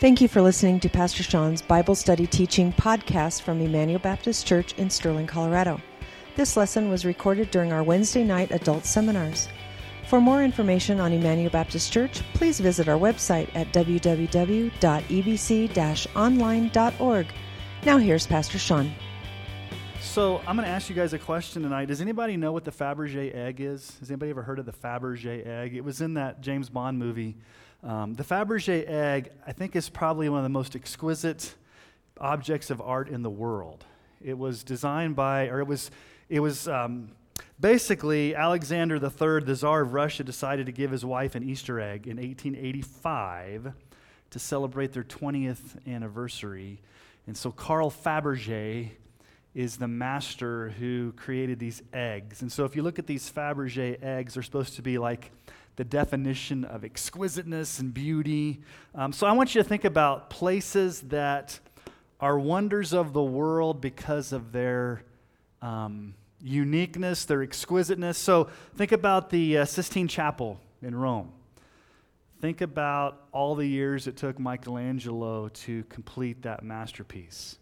Thank you for listening to Pastor Sean's Bible Study Teaching podcast from Emmanuel Baptist Church in Sterling, Colorado. This lesson was recorded during our Wednesday night adult seminars. For more information on Emmanuel Baptist Church, please visit our website at www.ebc online.org. Now, here's Pastor Sean. So, I'm going to ask you guys a question tonight. Does anybody know what the Fabergé egg is? Has anybody ever heard of the Fabergé egg? It was in that James Bond movie. Um, the Fabergé egg, I think, is probably one of the most exquisite objects of art in the world. It was designed by, or it was, it was um, basically Alexander III, the Tsar of Russia, decided to give his wife an Easter egg in 1885 to celebrate their 20th anniversary. And so Carl Fabergé is the master who created these eggs. And so if you look at these Fabergé eggs, they're supposed to be like the definition of exquisiteness and beauty. Um, so I want you to think about places that are wonders of the world because of their um, uniqueness, their exquisiteness. So think about the uh, Sistine Chapel in Rome. Think about all the years it took Michelangelo to complete that masterpiece.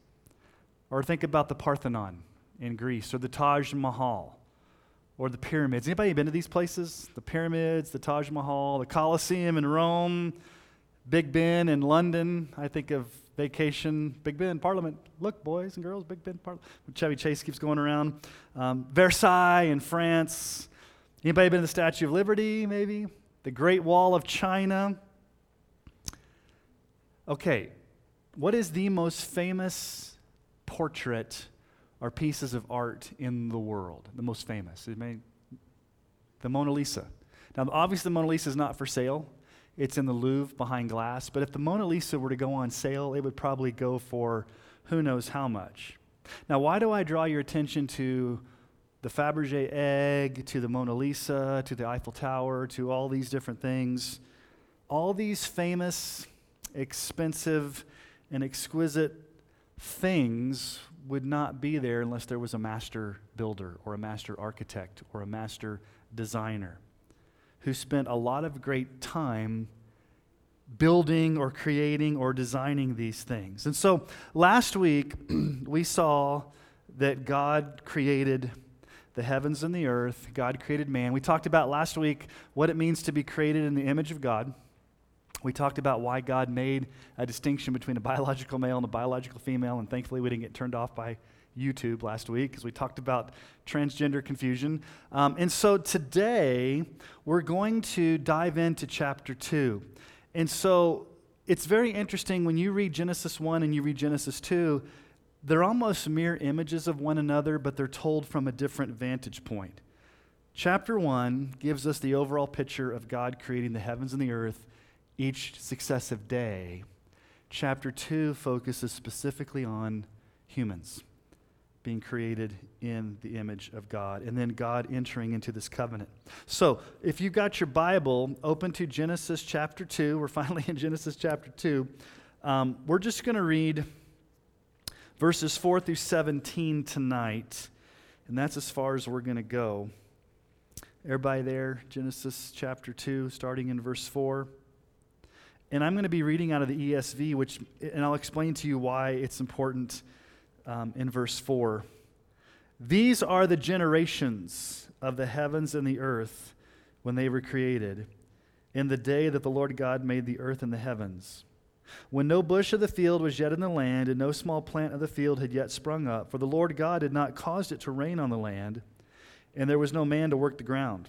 Or think about the Parthenon in Greece or the Taj Mahal or the pyramids. Anybody been to these places? The pyramids, the Taj Mahal, the Colosseum in Rome, Big Ben in London. I think of vacation, Big Ben, Parliament. Look, boys and girls, Big Ben, Parliament. Chevy Chase keeps going around. Um, Versailles in France. Anybody been to the Statue of Liberty, maybe? The Great Wall of China. Okay, what is the most famous portrait are pieces of art in the world, the most famous. May, the Mona Lisa. Now, obviously, the Mona Lisa is not for sale. It's in the Louvre behind glass. But if the Mona Lisa were to go on sale, it would probably go for who knows how much. Now, why do I draw your attention to the Fabergé egg, to the Mona Lisa, to the Eiffel Tower, to all these different things? All these famous, expensive, and exquisite things would not be there unless there was a master builder or a master architect or a master designer who spent a lot of great time building or creating or designing these things. And so last week, we saw that God created the heavens and the earth, God created man. We talked about last week what it means to be created in the image of God. We talked about why God made a distinction between a biological male and a biological female, and thankfully we didn't get turned off by YouTube last week because we talked about transgender confusion. Um, and so today we're going to dive into chapter 2. And so it's very interesting when you read Genesis 1 and you read Genesis 2, they're almost mere images of one another, but they're told from a different vantage point. Chapter 1 gives us the overall picture of God creating the heavens and the earth each successive day. Chapter 2 focuses specifically on humans being created in the image of God, and then God entering into this covenant. So, if you've got your Bible open to Genesis chapter 2, we're finally in Genesis chapter 2. Um, we're just going to read verses 4 through 17 tonight, and that's as far as we're going to go. Everybody there? Genesis chapter 2, starting in verse 4. And I'm going to be reading out of the ESV, which, and I'll explain to you why it's important um, in verse 4. These are the generations of the heavens and the earth when they were created, in the day that the Lord God made the earth and the heavens. When no bush of the field was yet in the land, and no small plant of the field had yet sprung up, for the Lord God had not caused it to rain on the land, and there was no man to work the ground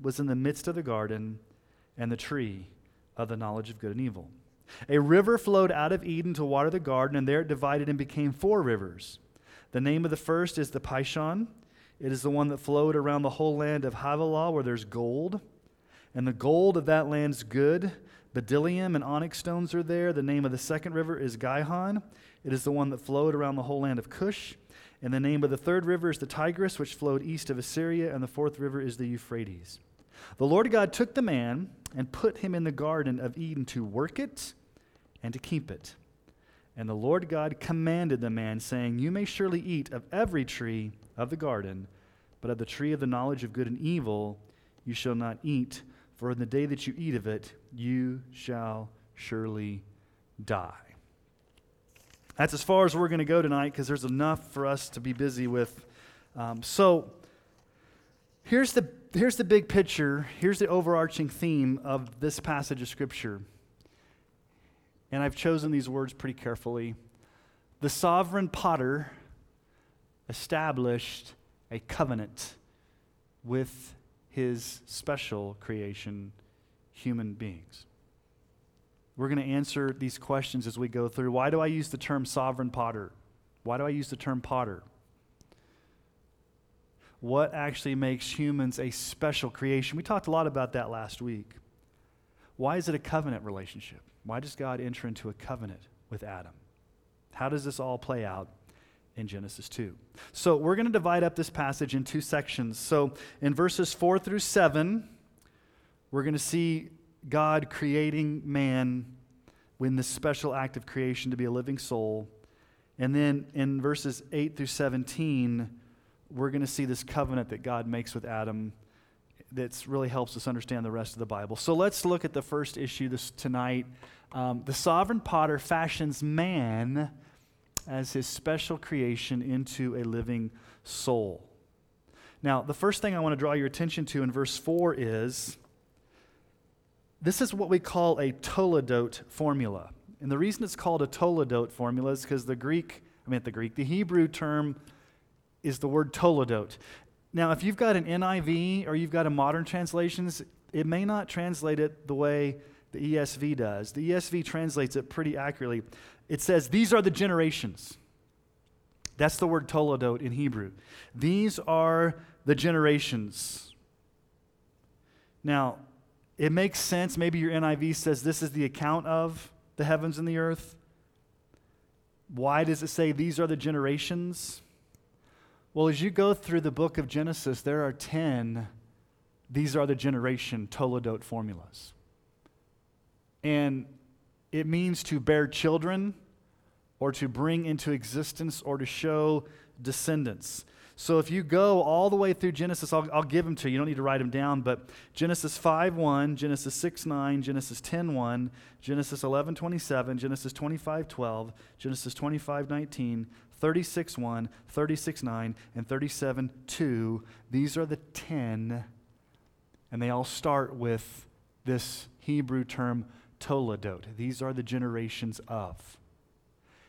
was in the midst of the garden and the tree of the knowledge of good and evil. A river flowed out of Eden to water the garden, and there it divided and became four rivers. The name of the first is the Pishon. It is the one that flowed around the whole land of Havilah, where there's gold. And the gold of that land's good. Bdellium and onyx stones are there. The name of the second river is Gihon. It is the one that flowed around the whole land of Cush. And the name of the third river is the Tigris, which flowed east of Assyria. And the fourth river is the Euphrates. The Lord God took the man and put him in the garden of Eden to work it and to keep it. And the Lord God commanded the man, saying, You may surely eat of every tree of the garden, but of the tree of the knowledge of good and evil you shall not eat, for in the day that you eat of it, you shall surely die. That's as far as we're going to go tonight because there's enough for us to be busy with. Um, so, here's the, here's the big picture. Here's the overarching theme of this passage of Scripture. And I've chosen these words pretty carefully. The sovereign potter established a covenant with his special creation, human beings. We're going to answer these questions as we go through. Why do I use the term sovereign potter? Why do I use the term potter? What actually makes humans a special creation? We talked a lot about that last week. Why is it a covenant relationship? Why does God enter into a covenant with Adam? How does this all play out in Genesis 2? So, we're going to divide up this passage in two sections. So, in verses 4 through 7, we're going to see God creating man in this special act of creation to be a living soul. And then in verses 8 through 17, we're going to see this covenant that God makes with Adam that really helps us understand the rest of the Bible. So let's look at the first issue this tonight. Um, the sovereign potter fashions man as his special creation into a living soul. Now, the first thing I want to draw your attention to in verse 4 is this is what we call a toledot formula. And the reason it's called a toledot formula is because the Greek, I mean, the Greek, the Hebrew term is the word toledot. Now, if you've got an NIV or you've got a modern translations, it may not translate it the way the ESV does. The ESV translates it pretty accurately. It says, These are the generations. That's the word toledot in Hebrew. These are the generations. Now, it makes sense. Maybe your NIV says this is the account of the heavens and the earth. Why does it say these are the generations? Well, as you go through the book of Genesis, there are 10 these are the generation Toledot formulas. And it means to bear children or to bring into existence or to show descendants. So if you go all the way through Genesis, I'll, I'll give them to you. You don't need to write them down, but Genesis 5 1, Genesis 6 9, Genesis 10 1, Genesis 11 27, Genesis 25 12, Genesis 25 19, 36 1, 36 9, and 37 2. These are the 10, and they all start with this Hebrew term toledot. These are the generations of.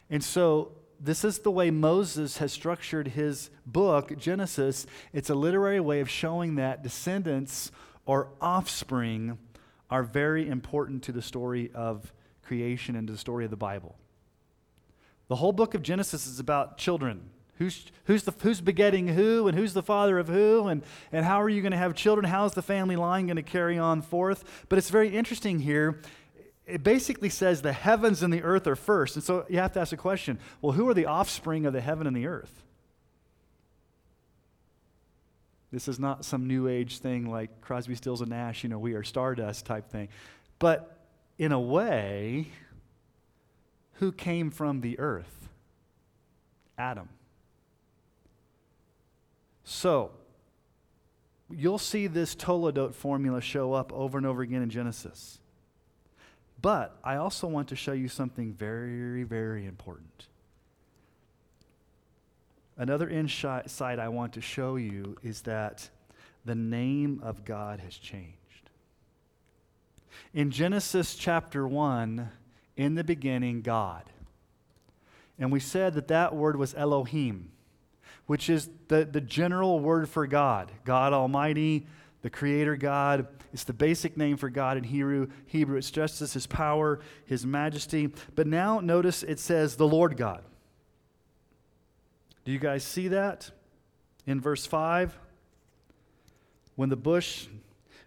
And so this is the way Moses has structured his book, Genesis. It's a literary way of showing that descendants or offspring are very important to the story of creation and to the story of the Bible. The whole book of Genesis is about children. Who's, who's, the, who's begetting who, and who's the father of who, and, and how are you going to have children? How's the family line going to carry on forth? But it's very interesting here it basically says the heavens and the earth are first. And so you have to ask a question well, who are the offspring of the heaven and the earth? This is not some new age thing like Crosby, Stills, and Nash, you know, we are stardust type thing. But in a way, who came from the earth? Adam. So, you'll see this Toledot formula show up over and over again in Genesis. But I also want to show you something very, very important. Another insight I want to show you is that the name of God has changed. In Genesis chapter 1, in the beginning, God. And we said that that word was Elohim, which is the, the general word for God, God Almighty, the Creator God. It's the basic name for God in Hebrew. Hebrew it stresses His power, His majesty. But now notice it says the Lord God. Do you guys see that in verse 5? When the bush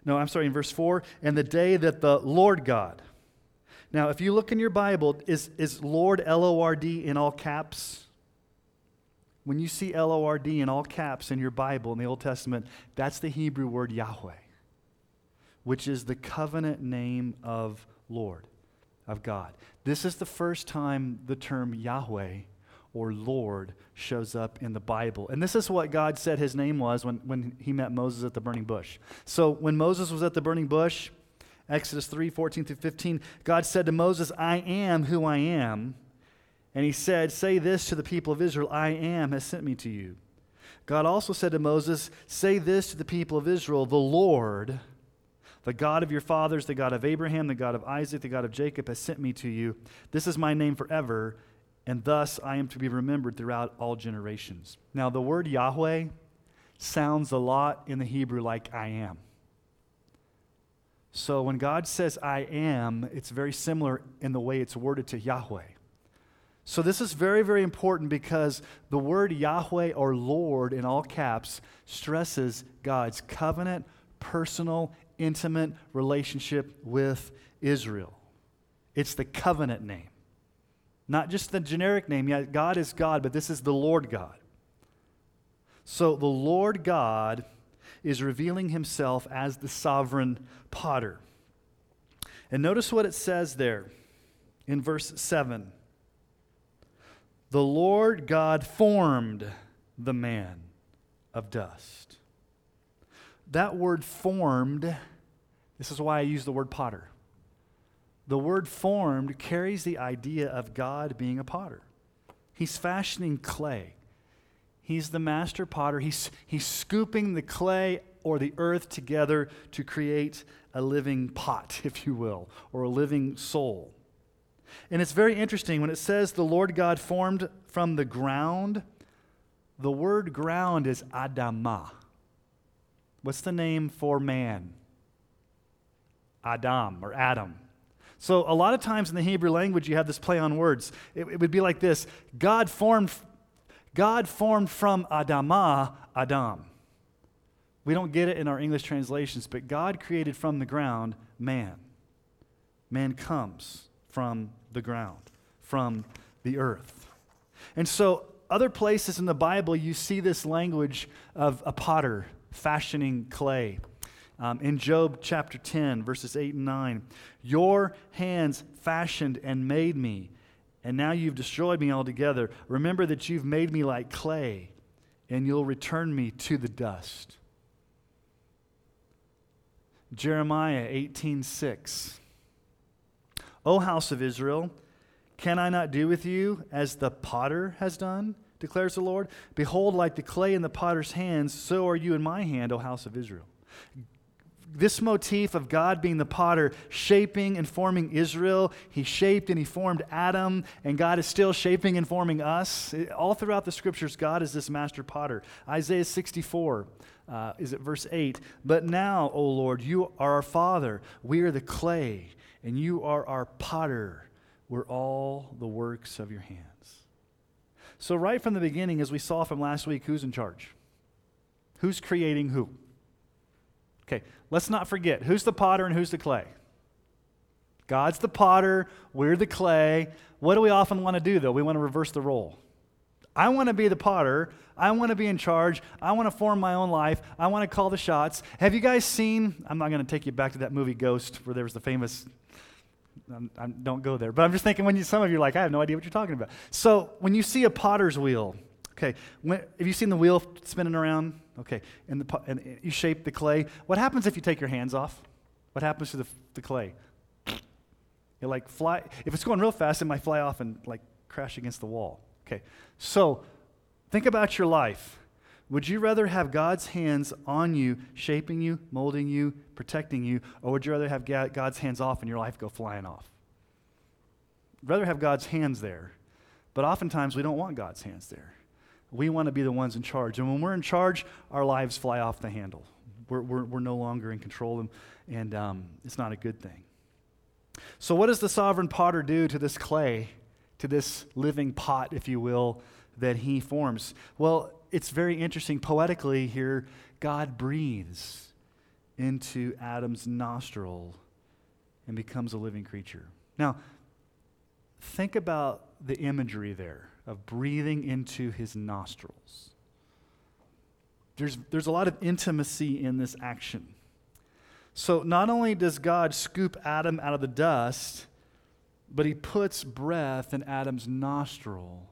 No, I'm sorry, in verse 4, and the day that the Lord God. Now, if you look in your Bible, is, is Lord L O R D in all caps? When you see L O R D in all caps in your Bible in the Old Testament, that's the Hebrew word Yahweh, which is the covenant name of Lord, of God. This is the first time the term Yahweh or Lord shows up in the Bible. And this is what God said his name was when, when he met Moses at the burning bush. So when Moses was at the burning bush, Exodus 3 14 through 15, God said to Moses, I am who I am. And he said, Say this to the people of Israel I am has sent me to you. God also said to Moses, Say this to the people of Israel The Lord, the God of your fathers, the God of Abraham, the God of Isaac, the God of Jacob, has sent me to you. This is my name forever, and thus I am to be remembered throughout all generations. Now, the word Yahweh sounds a lot in the Hebrew like I am. So when God says I am, it's very similar in the way it's worded to Yahweh. So, this is very, very important because the word Yahweh or Lord in all caps stresses God's covenant, personal, intimate relationship with Israel. It's the covenant name, not just the generic name. Yeah, God is God, but this is the Lord God. So, the Lord God is revealing himself as the sovereign potter. And notice what it says there in verse 7 the Lord God formed the man of dust. That word formed, this is why I use the word potter. The word formed carries the idea of God being a potter. He's fashioning clay. He's the master potter. He's, he's scooping the clay or the earth together to create a living pot, if you will, or a living soul. And it's very interesting when it says the Lord God formed from the ground, the word ground is Adamah. What's the name for man? Adam or Adam. So, a lot of times in the Hebrew language, you have this play on words. It, it would be like this God formed, God formed from Adamah, Adam. We don't get it in our English translations, but God created from the ground man. Man comes from the ground, from the earth. And so, other places in the Bible, you see this language of a potter fashioning clay. Um, in Job chapter 10, verses 8 and 9, your hands fashioned and made me, and now you've destroyed me altogether. Remember that you've made me like clay, and you'll return me to the dust. Jeremiah 18 6. O house of Israel, can I not do with you as the potter has done? declares the Lord. Behold, like the clay in the potter's hands, so are you in my hand, O house of Israel. This motif of God being the potter, shaping and forming Israel, He shaped and He formed Adam, and God is still shaping and forming us. All throughout the scriptures, God is this master potter. Isaiah 64 uh, is it verse 8? But now, O Lord, you are our Father. We are the clay and you are our potter. We're all the works of your hands. So, right from the beginning, as we saw from last week, who's in charge? Who's creating who? Okay, let's not forget who's the potter and who's the clay? God's the potter, we're the clay. What do we often want to do, though? We want to reverse the role. I want to be the potter. I want to be in charge. I want to form my own life. I want to call the shots. Have you guys seen? I'm not going to take you back to that movie Ghost, where there was the famous I'm, I'm, don't go there. But I'm just thinking when you, some of you are like, I have no idea what you're talking about. So when you see a potter's wheel, okay, when, have you seen the wheel spinning around? Okay, and, the, and you shape the clay. What happens if you take your hands off? What happens to the, the clay? It like fly. If it's going real fast, it might fly off and like crash against the wall. Okay, so think about your life. Would you rather have God's hands on you, shaping you, molding you, protecting you, or would you rather have God's hands off and your life go flying off? Rather have God's hands there, but oftentimes we don't want God's hands there. We want to be the ones in charge. And when we're in charge, our lives fly off the handle. We're, we're, we're no longer in control, and, and um, it's not a good thing. So, what does the sovereign potter do to this clay, to this living pot, if you will, that he forms? Well, it's very interesting poetically here. God breathes into Adam's nostril and becomes a living creature. Now, think about the imagery there of breathing into his nostrils. There's, there's a lot of intimacy in this action. So, not only does God scoop Adam out of the dust, but he puts breath in Adam's nostril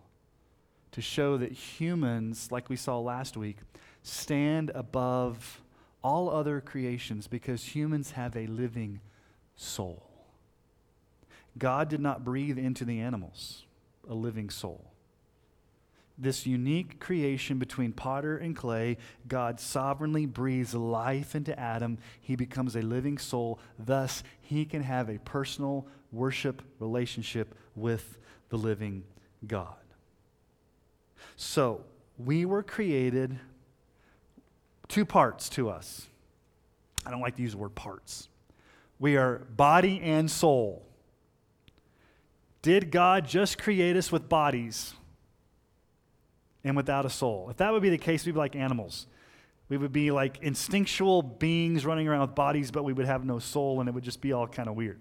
to show that humans, like we saw last week, stand above all other creations because humans have a living soul. God did not breathe into the animals a living soul. This unique creation between potter and clay, God sovereignly breathes life into Adam. He becomes a living soul. Thus, he can have a personal worship relationship with the living God. So, we were created two parts to us. I don't like to use the word parts. We are body and soul. Did God just create us with bodies and without a soul? If that would be the case, we'd be like animals. We would be like instinctual beings running around with bodies, but we would have no soul, and it would just be all kind of weird.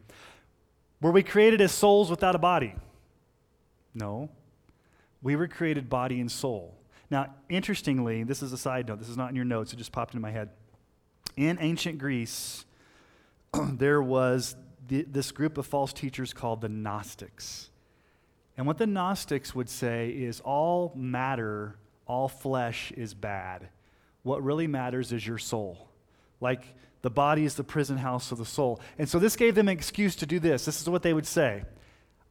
Were we created as souls without a body? No. We were created body and soul. Now, interestingly, this is a side note. This is not in your notes. It just popped into my head. In ancient Greece, there was this group of false teachers called the Gnostics. And what the Gnostics would say is all matter, all flesh is bad. What really matters is your soul. Like the body is the prison house of the soul. And so this gave them an excuse to do this. This is what they would say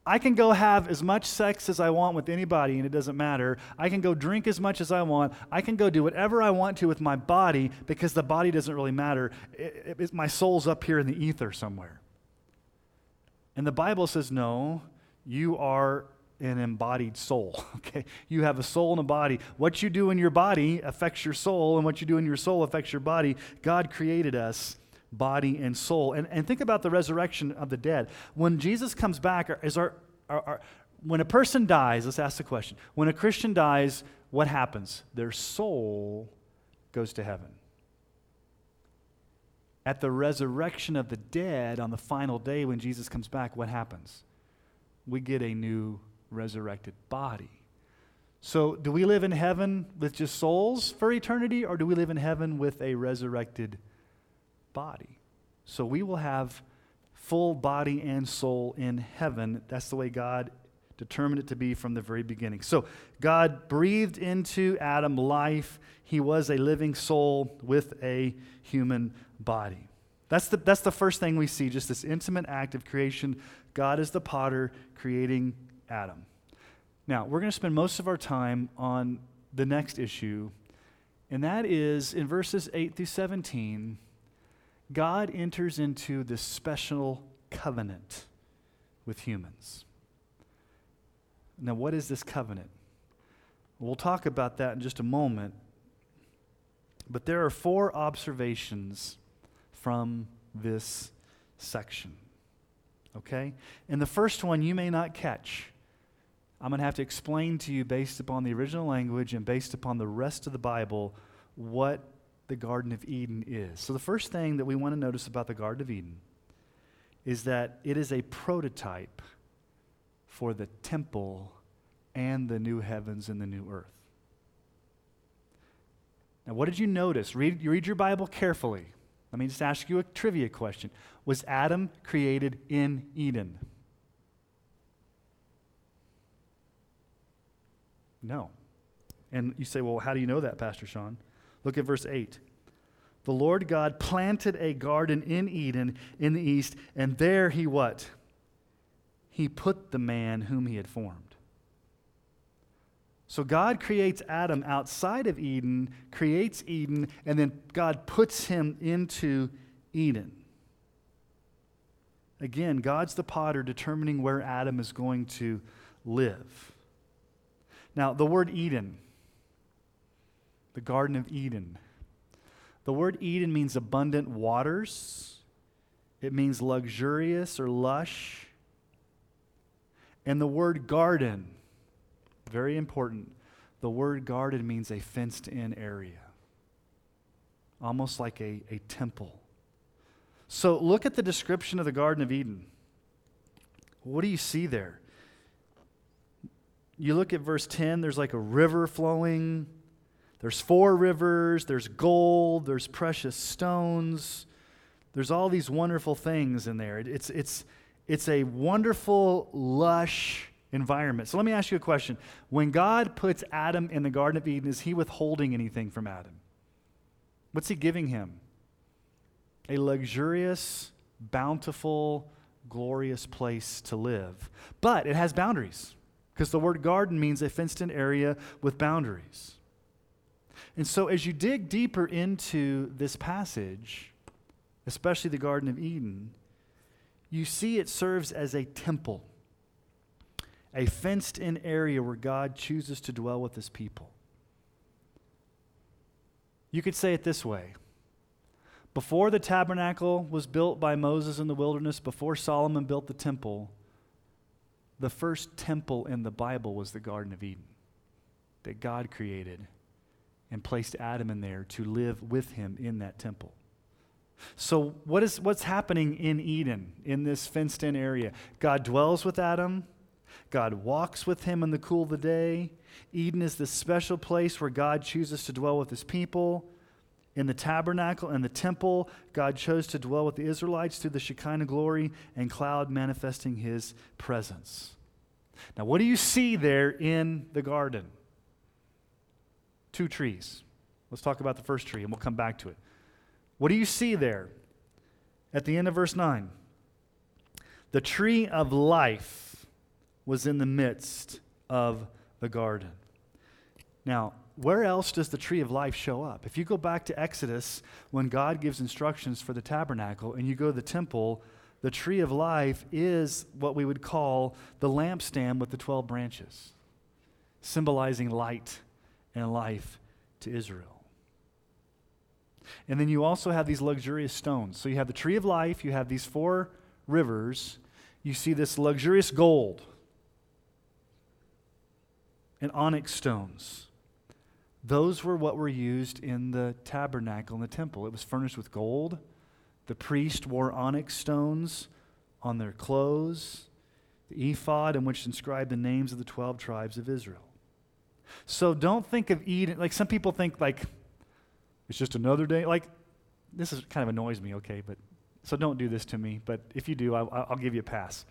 I can go have as much sex as I want with anybody and it doesn't matter. I can go drink as much as I want. I can go do whatever I want to with my body because the body doesn't really matter. It, it, my soul's up here in the ether somewhere. And the Bible says, no, you are an embodied soul. Okay? You have a soul and a body. What you do in your body affects your soul, and what you do in your soul affects your body. God created us body, and soul. And, and think about the resurrection of the dead. When Jesus comes back, is our, our, our, when a person dies, let's ask the question when a Christian dies, what happens? Their soul goes to heaven. At the resurrection of the dead on the final day when Jesus comes back, what happens? We get a new resurrected body. So, do we live in heaven with just souls for eternity, or do we live in heaven with a resurrected body. So we will have full body and soul in heaven. That's the way God determined it to be from the very beginning. So God breathed into Adam life. He was a living soul with a human body. That's the, that's the first thing we see, just this intimate act of creation. God is the potter creating Adam. Now, we're going to spend most of our time on the next issue, and that is in verses 8 through 17 God enters into this special covenant with humans. Now, what is this covenant? We'll talk about that in just a moment. But there are four observations from this section. Okay? And the first one you may not catch. I'm going to have to explain to you, based upon the original language and based upon the rest of the Bible, what the Garden of Eden is. So, the first thing that we want to notice about the Garden of Eden is that it is a prototype for the temple and the new heavens and the new earth. Now, what did you notice? Read, read your Bible carefully. Let me just ask you a trivia question. Was Adam created in Eden? No. And you say, well, how do you know that, Pastor Sean? Look at verse 8. The Lord God planted a garden in Eden in the east, and there he what? He put the man whom he had formed. So God creates Adam outside of Eden, creates Eden, and then God puts him into Eden. Again, God's the potter determining where Adam is going to live. Now, the word Eden, the Garden of Eden. The word Eden means abundant waters, it means luxurious or lush. And the word garden, very important, the word garden means a fenced in area, almost like a, a temple. So look at the description of the Garden of Eden. What do you see there? You look at verse 10, there's like a river flowing. There's four rivers, there's gold, there's precious stones. There's all these wonderful things in there. It's, it's, it's a wonderful, lush environment. So let me ask you a question. When God puts Adam in the Garden of Eden, is he withholding anything from Adam? What's he giving him? A luxurious, bountiful, glorious place to live. But it has boundaries, because the word garden means a fenced in area with boundaries. And so as you dig deeper into this passage, especially the Garden of Eden, you see it serves as a temple, a fenced in area where God chooses to dwell with his people. You could say it this way Before the tabernacle was built by Moses in the wilderness, before Solomon built the temple, the first temple in the Bible was the Garden of Eden that God created and placed Adam in there to live with him in that temple. So, what is, what's happening in Eden, in this fenced in area? God dwells with Adam. God walks with him in the cool of the day. Eden is this special place where God chooses to dwell with his people. In the tabernacle and the temple, God chose to dwell with the Israelites through the Shekinah glory and cloud manifesting his presence. Now, what do you see there in the garden? Two trees. Let's talk about the first tree and we'll come back to it. What do you see there at the end of verse 9? The tree of life was in the midst of the garden. Now, where else does the tree of life show up? If you go back to Exodus, when God gives instructions for the tabernacle, and you go to the temple, the tree of life is what we would call the lampstand with the 12 branches, symbolizing light and life to Israel. And then you also have these luxurious stones. So you have the tree of life, you have these four rivers, you see this luxurious gold and onyx stones. Those were what were used in the tabernacle in the temple. It was furnished with gold. The priest wore onyx stones on their clothes, the ephod in which inscribed the names of the 12 tribes of Israel. So don't think of Eden, like some people think, like, it's just another day. Like, this is kind of annoys me, okay, but so don't do this to me. But if you do, I, will give you a pass.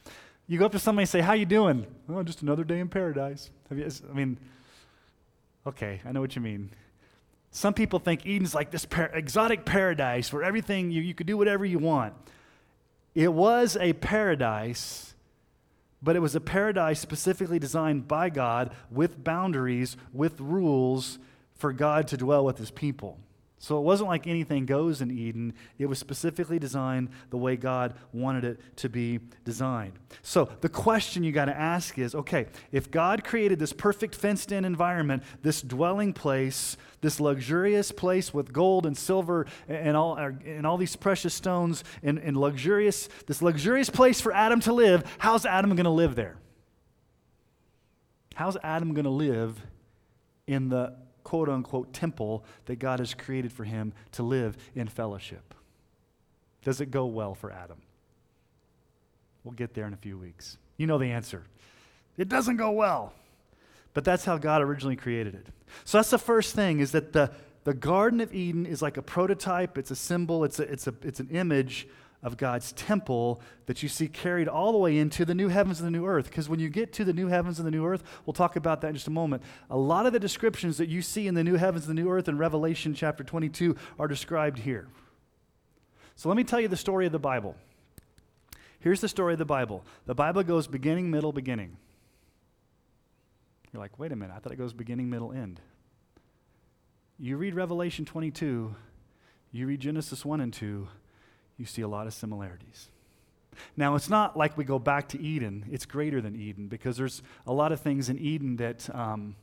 You go up to somebody and say, "How you doing?" Oh, just another day in paradise. You, I mean, okay, I know what you mean. Some people think Eden's like this par- exotic paradise where everything you, you could do whatever you want. It was a paradise, but it was a paradise specifically designed by God with boundaries, with rules for God to dwell with his people. So it wasn't like anything goes in Eden. It was specifically designed the way God wanted it to be designed. So the question you got to ask is okay, if God created this perfect fenced in environment, this dwelling place, this luxurious place with gold and silver and all, er, and all these precious stones and, and luxurious, this luxurious place for Adam to live, how's Adam going to live there? How's Adam going to live in the quote unquote temple that God has created for him to live in fellowship. Does it go well for Adam? We'll get there in a few weeks. You know the answer. It doesn't go well. But that's how God originally created it. So that's the first thing is that the, the Garden of Eden is like a prototype, it's a symbol, it's, a, it's, a, it's an image of God's temple that you see carried all the way into the new heavens and the new earth. Because when you get to the new heavens and the new earth, we'll talk about that in just a moment. A lot of the descriptions that you see in the new heavens and the new earth in Revelation chapter 22 are described here. So let me tell you the story of the Bible. Here's the story of the Bible the Bible goes beginning, middle, beginning. You're like, wait a minute, I thought it goes beginning, middle, end. You read Revelation 22, you read Genesis 1 and 2 you see a lot of similarities. Now, it's not like we go back to Eden, it's greater than Eden because there's a lot of things in Eden that um,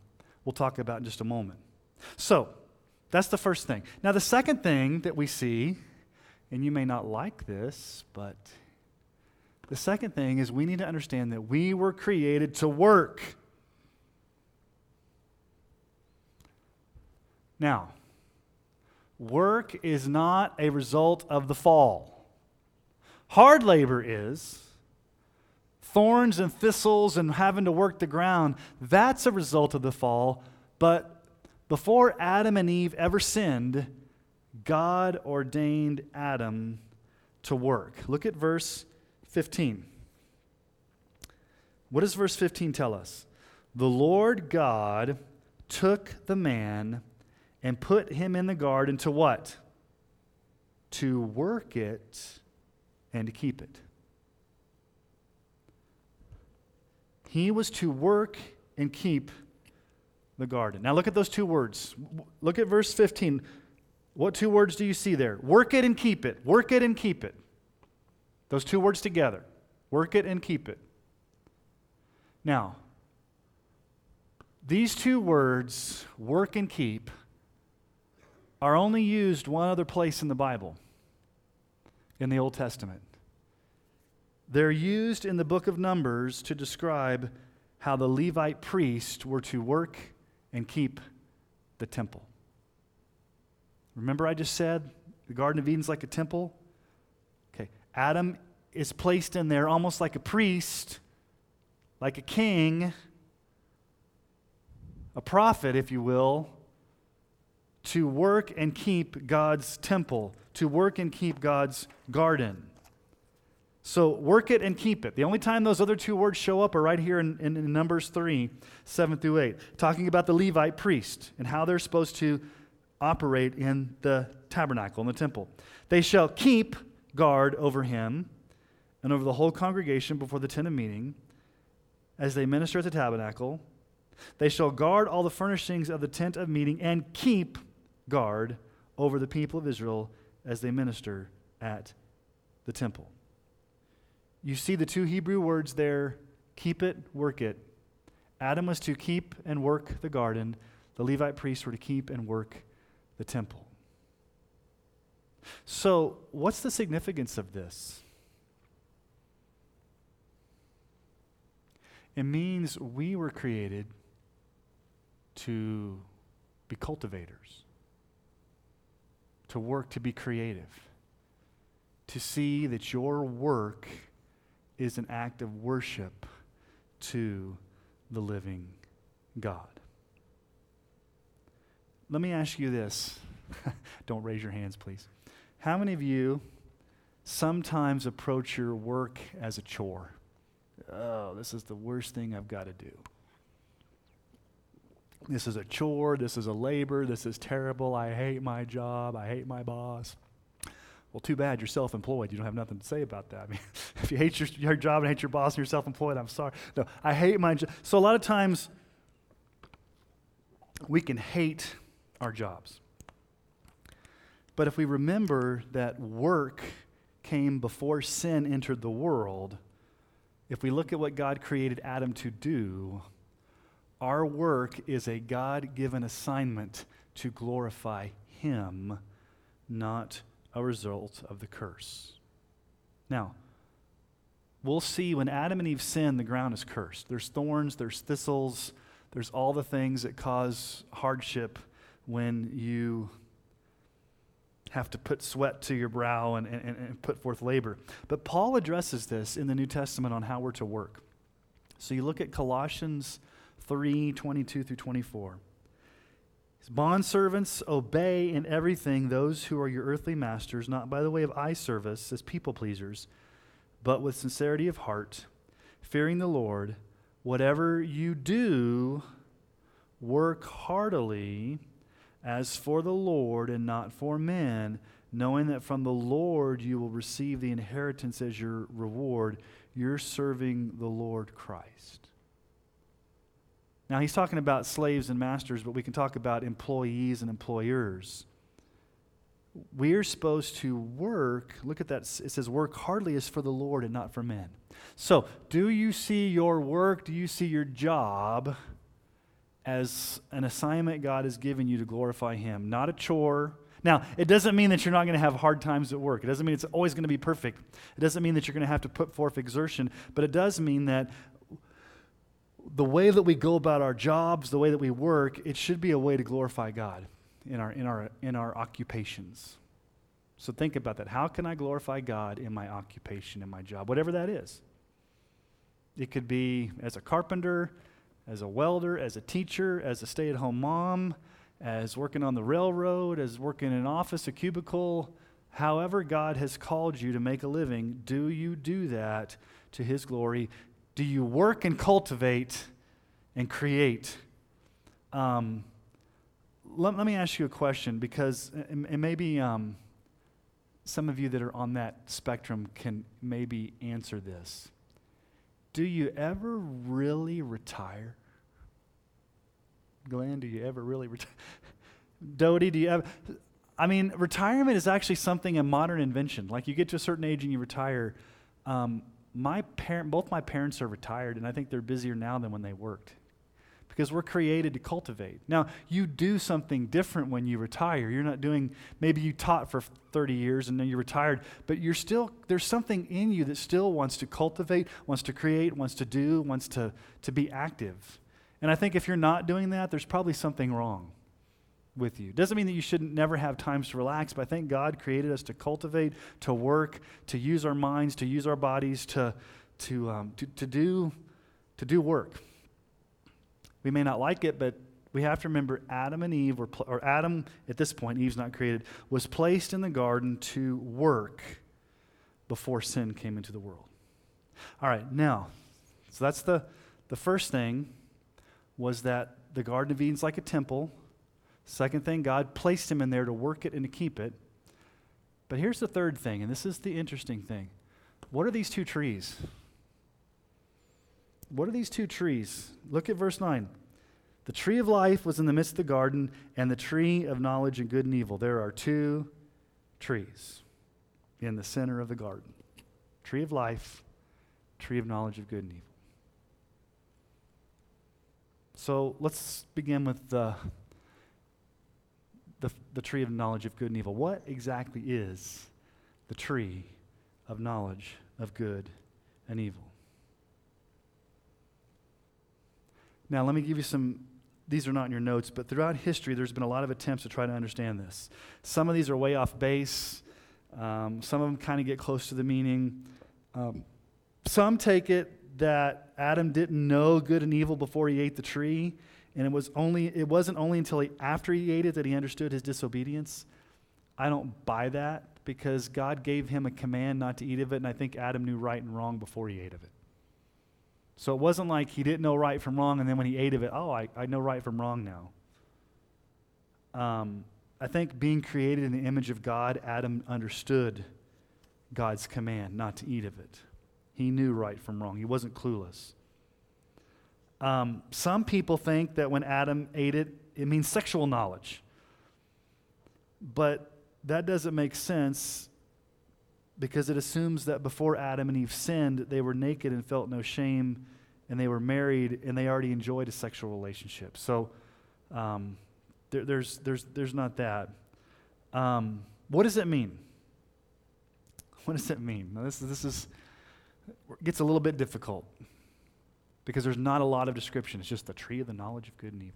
we'll talk about in just a moment. So, that's the first thing. Now, the second thing that we see, and you may not like this, but the second thing is we need to understand that we were created to work. Now, Work is not a result of the fall. Hard labor is thorns and thistles and having to work the ground. That's a result of the fall. But before Adam and Eve ever sinned, God ordained Adam to work. Look at verse 15. What does verse 15 tell us? The Lord God took the man and put him in the garden to what? To work it and to keep it. He was to work and keep the garden. Now look at those two words. Look at verse 15. What two words do you see there? Work it and keep it. Work it and keep it. Those two words together. Work it and keep it. Now, these two words, work and keep, are only used one other place in the Bible, in the Old Testament. They're used in the book of Numbers to describe how the Levite priests were to work and keep the temple. Remember, I just said the Garden of Eden's like a temple? Okay, Adam is placed in there almost like a priest, like a king, a prophet, if you will, to work and keep God's temple, to work and keep God's garden. So work it and keep it. The only time those other two words show up are right here in, in, in, Numbers 3, 7 through 8, talking about the Levite priest and how they're supposed to operate in the tabernacle, in the temple. They shall keep guard over him and over the whole congregation before the tent of meeting as they minister at the tabernacle. They shall guard all the furnishings of the tent of meeting and keep guard over the people of Israel as they minister at the temple. You see the two Hebrew words there keep it, work it. Adam was to keep and work the garden, the Levite priests were to keep and work the temple. So, what's the significance of this? It means we were created to be cultivators, to work to be creative, to see that your work is an act of worship to the living God. Let me ask you this. Don't raise your hands, please. How many of you sometimes approach your work as a chore? Oh, this is the worst thing I've got to do. This is a chore. This is a labor. This is terrible. I hate my job. I hate my boss. Well, too bad you're self employed. You don't have nothing to say about that. I mean, if you hate your, your job and hate your boss and you're self employed, I'm sorry. No, I hate my job. So, a lot of times, we can hate our jobs. But if we remember that work came before sin entered the world, if we look at what God created Adam to do, our work is a God given assignment to glorify Him, not a result of the curse. Now, we'll see when Adam and Eve sin, the ground is cursed. There's thorns, there's thistles, there's all the things that cause hardship when you have to put sweat to your brow and, and, and put forth labor. But Paul addresses this in the New Testament on how we're to work. So you look at Colossians 3 22 through 24. Bondservants, obey in everything those who are your earthly masters, not by the way of eye service as people pleasers, but with sincerity of heart, fearing the Lord. Whatever you do, work heartily as for the Lord and not for men, knowing that from the Lord you will receive the inheritance as your reward. You're serving the Lord Christ. Now, he's talking about slaves and masters, but we can talk about employees and employers. We're supposed to work, look at that, it says, work hardly is for the Lord and not for men. So, do you see your work, do you see your job as an assignment God has given you to glorify Him, not a chore? Now, it doesn't mean that you're not going to have hard times at work. It doesn't mean it's always going to be perfect. It doesn't mean that you're going to have to put forth exertion, but it does mean that the way that we go about our jobs, the way that we work, it should be a way to glorify God in our, in our, in our occupations. So think about that. How can I glorify God in my occupation, in my job, whatever that is? It could be as a carpenter, as a welder, as a teacher, as a stay at home mom, as working on the railroad, as working in an office, a cubicle. However, God has called you to make a living, do you do that to His glory? Do you work and cultivate and create? Um, let, let, me ask you a question because it maybe um, some of you that are on that spectrum can maybe answer this. Do you ever really retire? Glenn, do you ever really retire? Dodie, do you ever? I mean, retirement is actually something a modern invention. Like you get to a certain age and you retire. Um, my parent, both my parents are retired, and I think they're busier now than when they worked because we're created to cultivate. Now, you do something different when you retire. You're not doing, maybe you taught for 30 years and then you're retired, but you're still, there's something in you that still wants to cultivate, wants to create, wants to do, wants to, to be active. And I think if you're not doing that, there's probably something wrong with you. Doesn't mean that you shouldn't never have times to relax, but I think God created us to cultivate, to work, to use our minds, to use our bodies, to, to, um, to, to, do, to do work. We may not like it, but we have to remember Adam and Eve, were pl- or Adam at this point, Eve's not created, was placed in the garden to work before sin came into the world. All right, now, so that's the, the first thing was that the Garden of Eden's like a temple. Second thing, God placed him in there to work it and to keep it. But here's the third thing, and this is the interesting thing. What are these two trees? What are these two trees? Look at verse 9. The tree of life was in the midst of the garden, and the tree of knowledge and good and evil. There are two trees in the center of the garden tree of life, tree of knowledge of good and evil. So let's begin with the, the, the tree of knowledge of good and evil. What exactly is the tree of knowledge of good and evil? Now, let me give you some, these are not in your notes, but throughout history, there's been a lot of attempts to try to understand this. Some of these are way off base, um, some of them kind of get close to the meaning. Um, some take it that Adam didn't know good and evil before he ate the tree, and it, was only, it wasn't only until he, after he ate it that he understood his disobedience. I don't buy that because God gave him a command not to eat of it, and I think Adam knew right and wrong before he ate of it. So it wasn't like he didn't know right from wrong, and then when he ate of it, oh, I, I know right from wrong now. Um, I think being created in the image of God, Adam understood God's command not to eat of it. He knew right from wrong, he wasn't clueless. Um, some people think that when Adam ate it, it means sexual knowledge. But that doesn't make sense because it assumes that before Adam and Eve sinned, they were naked and felt no shame, and they were married and they already enjoyed a sexual relationship. So um, there, there's, there's, there's not that. Um, what does it mean? What does it mean? Now, this, this is, gets a little bit difficult because there's not a lot of description. It's just the tree of the knowledge of good and evil.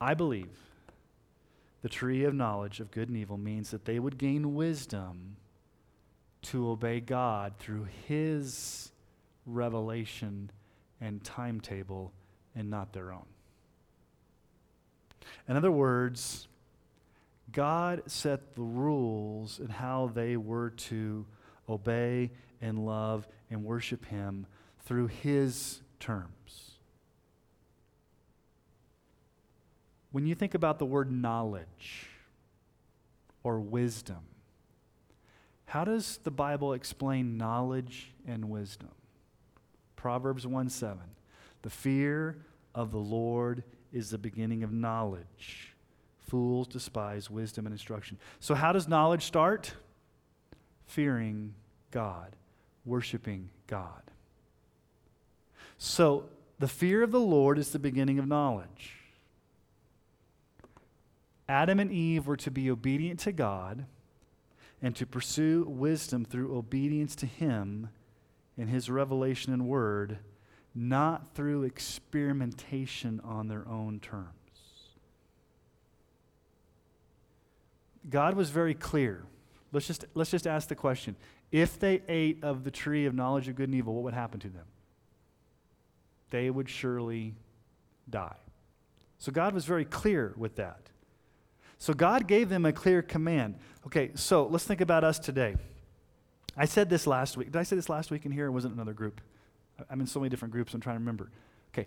I believe the tree of knowledge of good and evil means that they would gain wisdom to obey God through His revelation and timetable and not their own. In other words, God set the rules and how they were to obey and love and worship Him through His terms. When you think about the word knowledge or wisdom, how does the Bible explain knowledge and wisdom? Proverbs 1 7. The fear of the Lord is the beginning of knowledge. Fools despise wisdom and instruction. So, how does knowledge start? Fearing God, worshiping God. So, the fear of the Lord is the beginning of knowledge. Adam and Eve were to be obedient to God and to pursue wisdom through obedience to Him in His revelation and word, not through experimentation on their own terms. God was very clear. Let's just, let's just ask the question if they ate of the tree of knowledge of good and evil, what would happen to them? They would surely die. So God was very clear with that. So God gave them a clear command. Okay, so let's think about us today. I said this last week. Did I say this last week in here it another group? I'm in so many different groups, I'm trying to remember. Okay,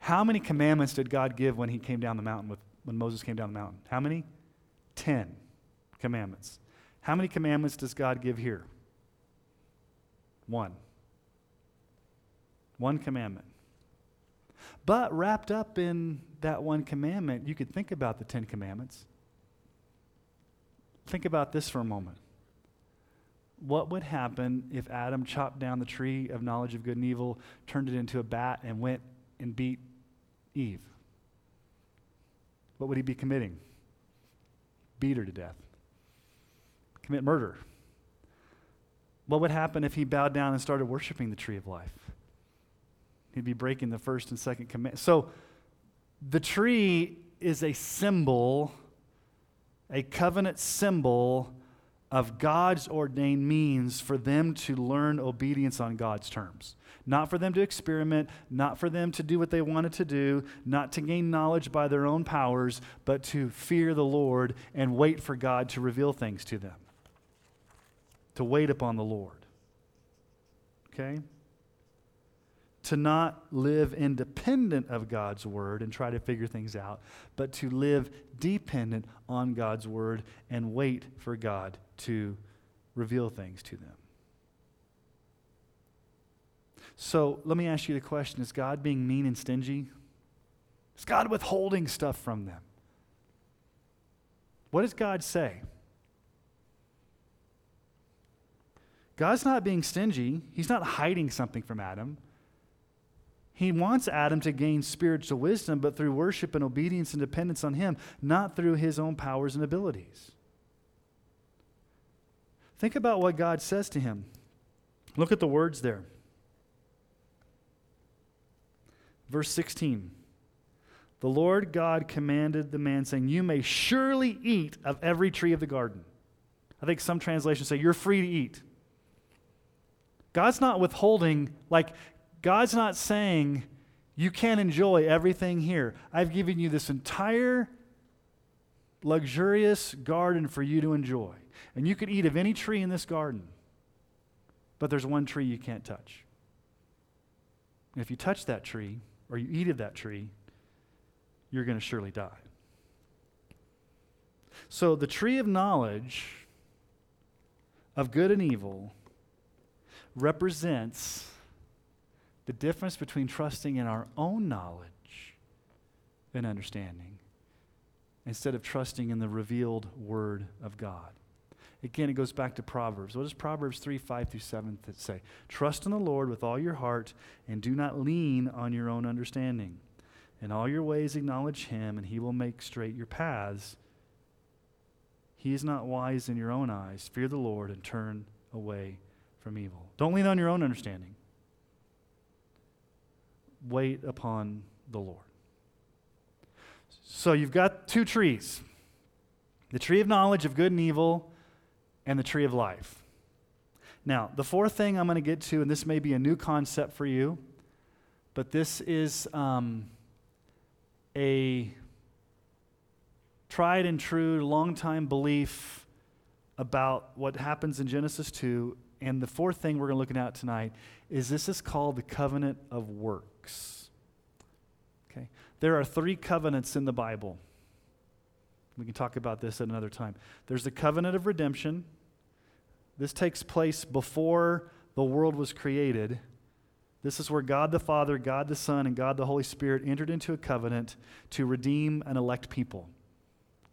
how many commandments did God give when he came down the mountain with when Moses came down the mountain? How many? 10 commandments. How many commandments does God give here? One. One commandment. But wrapped up in that one commandment, you could think about the Ten Commandments. Think about this for a moment. What would happen if Adam chopped down the tree of knowledge of good and evil, turned it into a bat, and went and beat Eve? What would he be committing? Beat her to death. Commit murder. What would happen if he bowed down and started worshiping the tree of life? He'd be breaking the first and second command. So the tree is a symbol, a covenant symbol of God's ordained means for them to learn obedience on God's terms. Not for them to experiment, not for them to do what they wanted to do, not to gain knowledge by their own powers, but to fear the Lord and wait for God to reveal things to them. To wait upon the Lord. Okay? To not live independent of God's word and try to figure things out, but to live dependent on God's word and wait for God to reveal things to them. So let me ask you the question Is God being mean and stingy? Is God withholding stuff from them? What does God say? God's not being stingy. He's not hiding something from Adam. He wants Adam to gain spiritual wisdom, but through worship and obedience and dependence on Him, not through his own powers and abilities. Think about what God says to him. Look at the words there. Verse 16 The Lord God commanded the man, saying, You may surely eat of every tree of the garden. I think some translations say, You're free to eat. God's not withholding, like, God's not saying, you can't enjoy everything here. I've given you this entire luxurious garden for you to enjoy. And you could eat of any tree in this garden, but there's one tree you can't touch. And if you touch that tree, or you eat of that tree, you're going to surely die. So the tree of knowledge of good and evil represents the difference between trusting in our own knowledge and understanding instead of trusting in the revealed Word of God. Again, it goes back to Proverbs. What does Proverbs 3 5 through 7 say? Trust in the Lord with all your heart and do not lean on your own understanding. In all your ways, acknowledge Him, and He will make straight your paths. He is not wise in your own eyes. Fear the Lord and turn away from evil. Don't lean on your own understanding wait upon the Lord. So you've got two trees the tree of knowledge of good and evil, and the tree of life. Now, the fourth thing I'm going to get to, and this may be a new concept for you, but this is um, a tried and true, long time belief about what happens in Genesis 2. And the fourth thing we're going to look at tonight is this is called the covenant of works. Okay? There are three covenants in the Bible. We can talk about this at another time. There's the covenant of redemption. This takes place before the world was created. This is where God the Father, God the Son, and God the Holy Spirit entered into a covenant to redeem and elect people.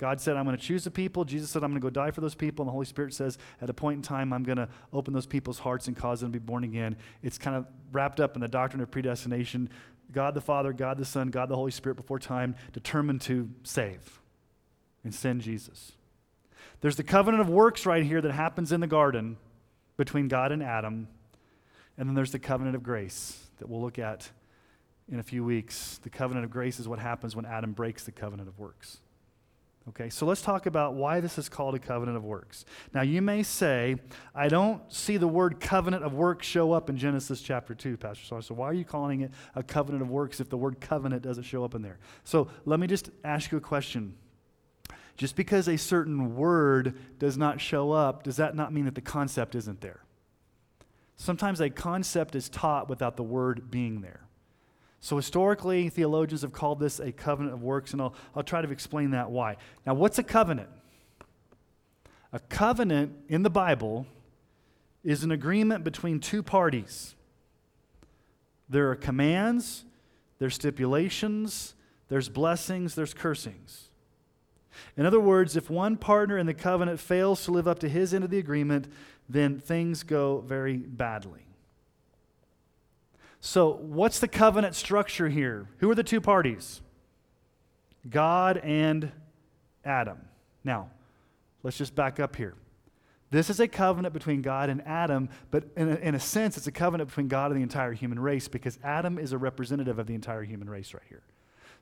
God said, I'm going to choose the people. Jesus said, I'm going to go die for those people. And the Holy Spirit says, at a point in time, I'm going to open those people's hearts and cause them to be born again. It's kind of wrapped up in the doctrine of predestination. God the Father, God the Son, God the Holy Spirit before time determined to save and send Jesus. There's the covenant of works right here that happens in the garden between God and Adam. And then there's the covenant of grace that we'll look at in a few weeks. The covenant of grace is what happens when Adam breaks the covenant of works. Okay, so let's talk about why this is called a covenant of works. Now, you may say, I don't see the word covenant of works show up in Genesis chapter 2, Pastor Sawyer. So, why are you calling it a covenant of works if the word covenant doesn't show up in there? So, let me just ask you a question. Just because a certain word does not show up, does that not mean that the concept isn't there? Sometimes a concept is taught without the word being there. So, historically, theologians have called this a covenant of works, and I'll, I'll try to explain that why. Now, what's a covenant? A covenant in the Bible is an agreement between two parties. There are commands, there's stipulations, there's blessings, there's cursings. In other words, if one partner in the covenant fails to live up to his end of the agreement, then things go very badly. So, what's the covenant structure here? Who are the two parties? God and Adam. Now, let's just back up here. This is a covenant between God and Adam, but in a, in a, sense, it's a covenant between God and the entire human race because Adam is a representative of the entire human race right here.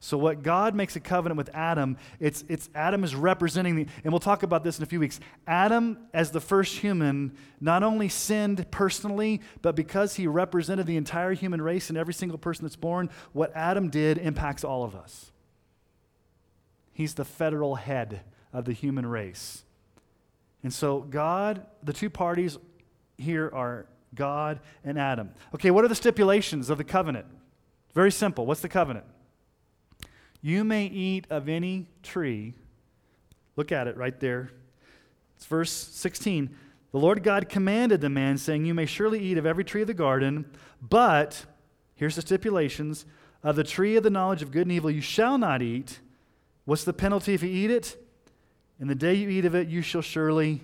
So, what God makes a covenant with Adam, it's, it's Adam is representing the, and we'll talk about this in a few weeks. Adam, as the first human, not only sinned personally, but because he represented the entire human race and every single person that's born, what Adam did impacts all of us. He's the federal head of the human race. And so, God, the two parties here are God and Adam. Okay, what are the stipulations of the covenant? Very simple. What's the covenant? You may eat of any tree. Look at it right there. It's verse 16. The Lord God commanded the man, saying, You may surely eat of every tree of the garden, but, here's the stipulations, of the tree of the knowledge of good and evil you shall not eat. What's the penalty if you eat it? In the day you eat of it, you shall surely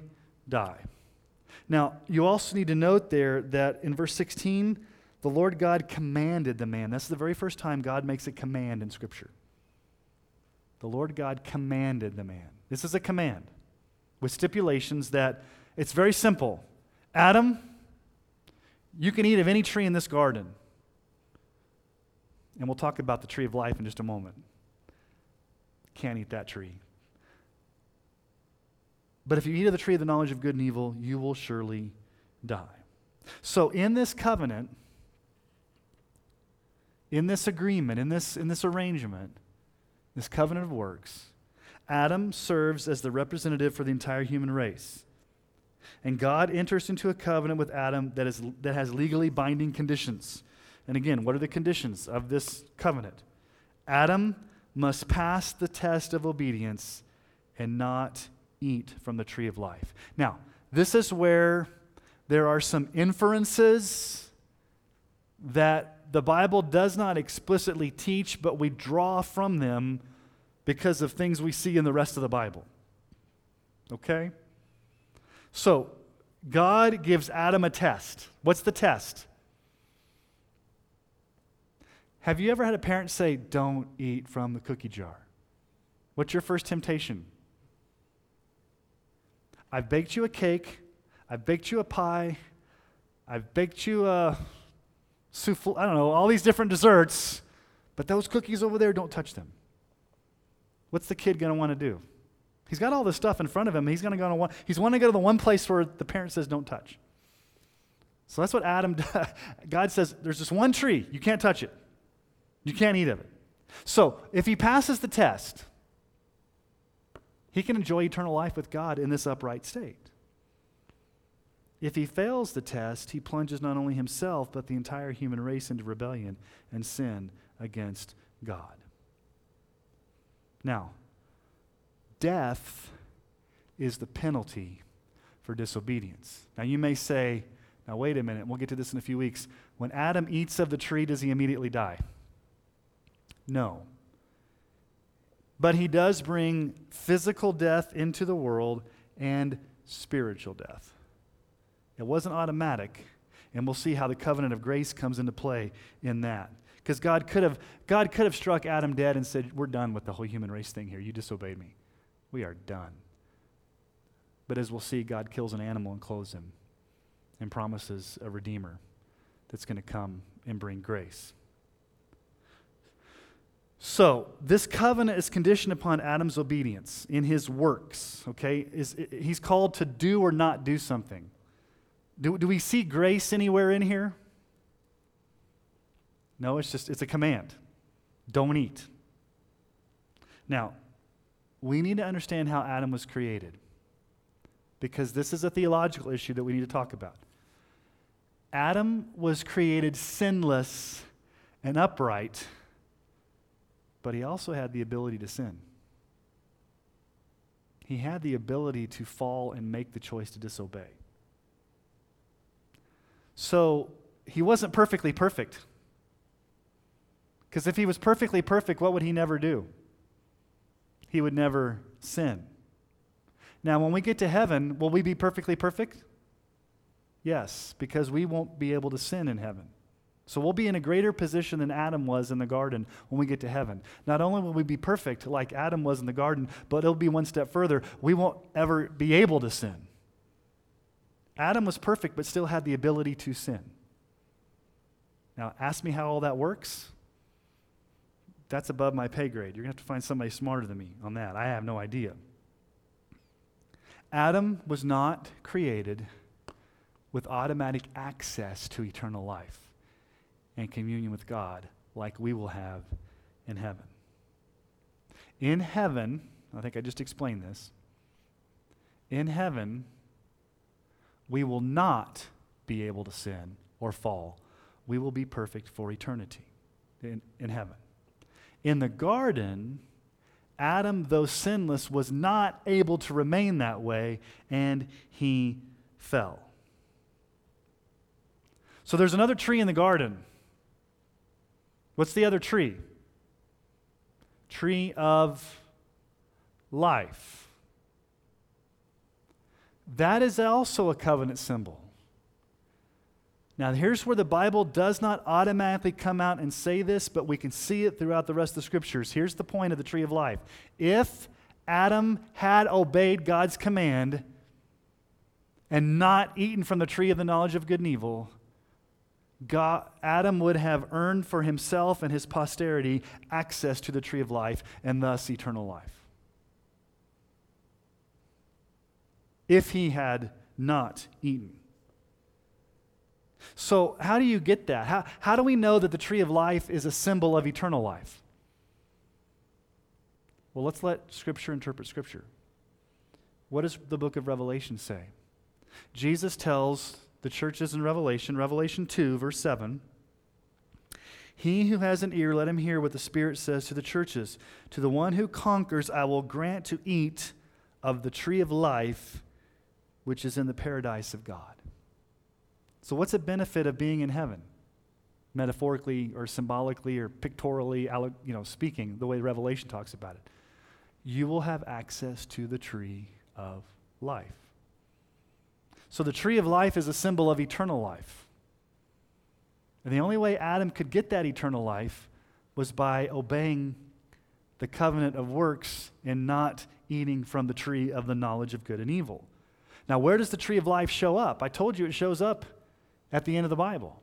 die. Now, you also need to note there that in verse 16, the Lord God commanded the man. That's the very first time God makes a command in Scripture. The Lord God commanded the man. This is a command with stipulations that it's very simple. Adam, you can eat of any tree in this garden. And we'll talk about the tree of life in just a moment. Can't eat that tree. But if you eat of the tree of the knowledge of good and evil, you will surely die. So, in this covenant, in this agreement, in this, in this arrangement, this covenant of works, Adam serves as the representative for the entire human race. And God enters into a covenant with Adam that, is, that has legally binding conditions. And again, what are the conditions of this covenant? Adam must pass the test of obedience and not eat from the tree of life. Now, this is where there are some inferences that the Bible does not explicitly teach, but we draw from them because of things we see in the rest of the Bible. Okay? So, God gives Adam a test. What's the test? Have you ever had a parent say, Don't eat from the cookie jar? What's your first temptation? I've baked you a cake, I've baked you a pie, I've baked you a souffle, I don't know, all these different desserts, but those cookies over there, don't touch them. What's the kid going to want to do? He's got all this stuff in front of him. He's going to go to one, he's want to go to the one place where the parent says don't touch. So that's what Adam does. God says there's this one tree, you can't touch it. You can't eat of it. So if he passes the test, he can enjoy eternal life with God in this upright state. If he fails the test, he plunges not only himself, but the entire human race into rebellion and sin against God. Now, death is the penalty for disobedience. Now, you may say, now, wait a minute, we'll get to this in a few weeks. When Adam eats of the tree, does he immediately die? No. But he does bring physical death into the world and spiritual death. It wasn't automatic, and we'll see how the covenant of grace comes into play in that. Because God could have God could have struck Adam dead and said, "We're done with the whole human race thing here. You disobeyed me. We are done." But as we'll see, God kills an animal and clothes him and promises a redeemer that's going to come and bring grace. So, this covenant is conditioned upon Adam's obedience in his works, okay? Is, he's called to do or not do something. Do, do we see grace anywhere in here? No, it's just, it's a command. Don't eat. Now, we need to understand how Adam was created because this is a theological issue that we need to talk about. Adam was created sinless and upright, but he also had the ability to sin. He had the ability to fall and make the choice to disobey. So he wasn't perfectly perfect. Because if he was perfectly perfect, what would he never do? He would never sin. Now, when we get to heaven, will we be perfectly perfect? Yes, because we won't be able to sin in heaven. So we'll be in a greater position than Adam was in the garden when we get to heaven. Not only will we be perfect like Adam was in the garden, but it'll be one step further. We won't ever be able to sin. Adam was perfect, but still had the ability to sin. Now, ask me how all that works. That's above my pay grade. You're going to have to find somebody smarter than me on that. I have no idea. Adam was not created with automatic access to eternal life and communion with God like we will have in heaven. In heaven, I think I just explained this. In heaven, we will not be able to sin or fall. We will be perfect for eternity in, in heaven. In the garden, Adam, though sinless, was not able to remain that way, and he fell. So there's another tree in the garden. What's the other tree? Tree of life. That is also a covenant symbol. Now, here's where the Bible does not automatically come out and say this, but we can see it throughout the rest of the scriptures. Here's the point of the tree of life. If Adam had obeyed God's command and not eaten from the tree of the knowledge of good and evil, God, Adam would have earned for himself and his posterity access to the tree of life and thus eternal life. If he had not eaten. So, how do you get that? How, how do we know that the tree of life is a symbol of eternal life? Well, let's let Scripture interpret Scripture. What does the book of Revelation say? Jesus tells the churches in Revelation, Revelation 2, verse 7. He who has an ear, let him hear what the Spirit says to the churches. To the one who conquers, I will grant to eat of the tree of life, which is in the paradise of God. So, what's the benefit of being in heaven? Metaphorically or symbolically or pictorially, you know, speaking, the way Revelation talks about it. You will have access to the tree of life. So the tree of life is a symbol of eternal life. And the only way Adam could get that eternal life was by obeying the covenant of works and not eating from the tree of the knowledge of good and evil. Now, where does the tree of life show up? I told you it shows up at the end of the Bible.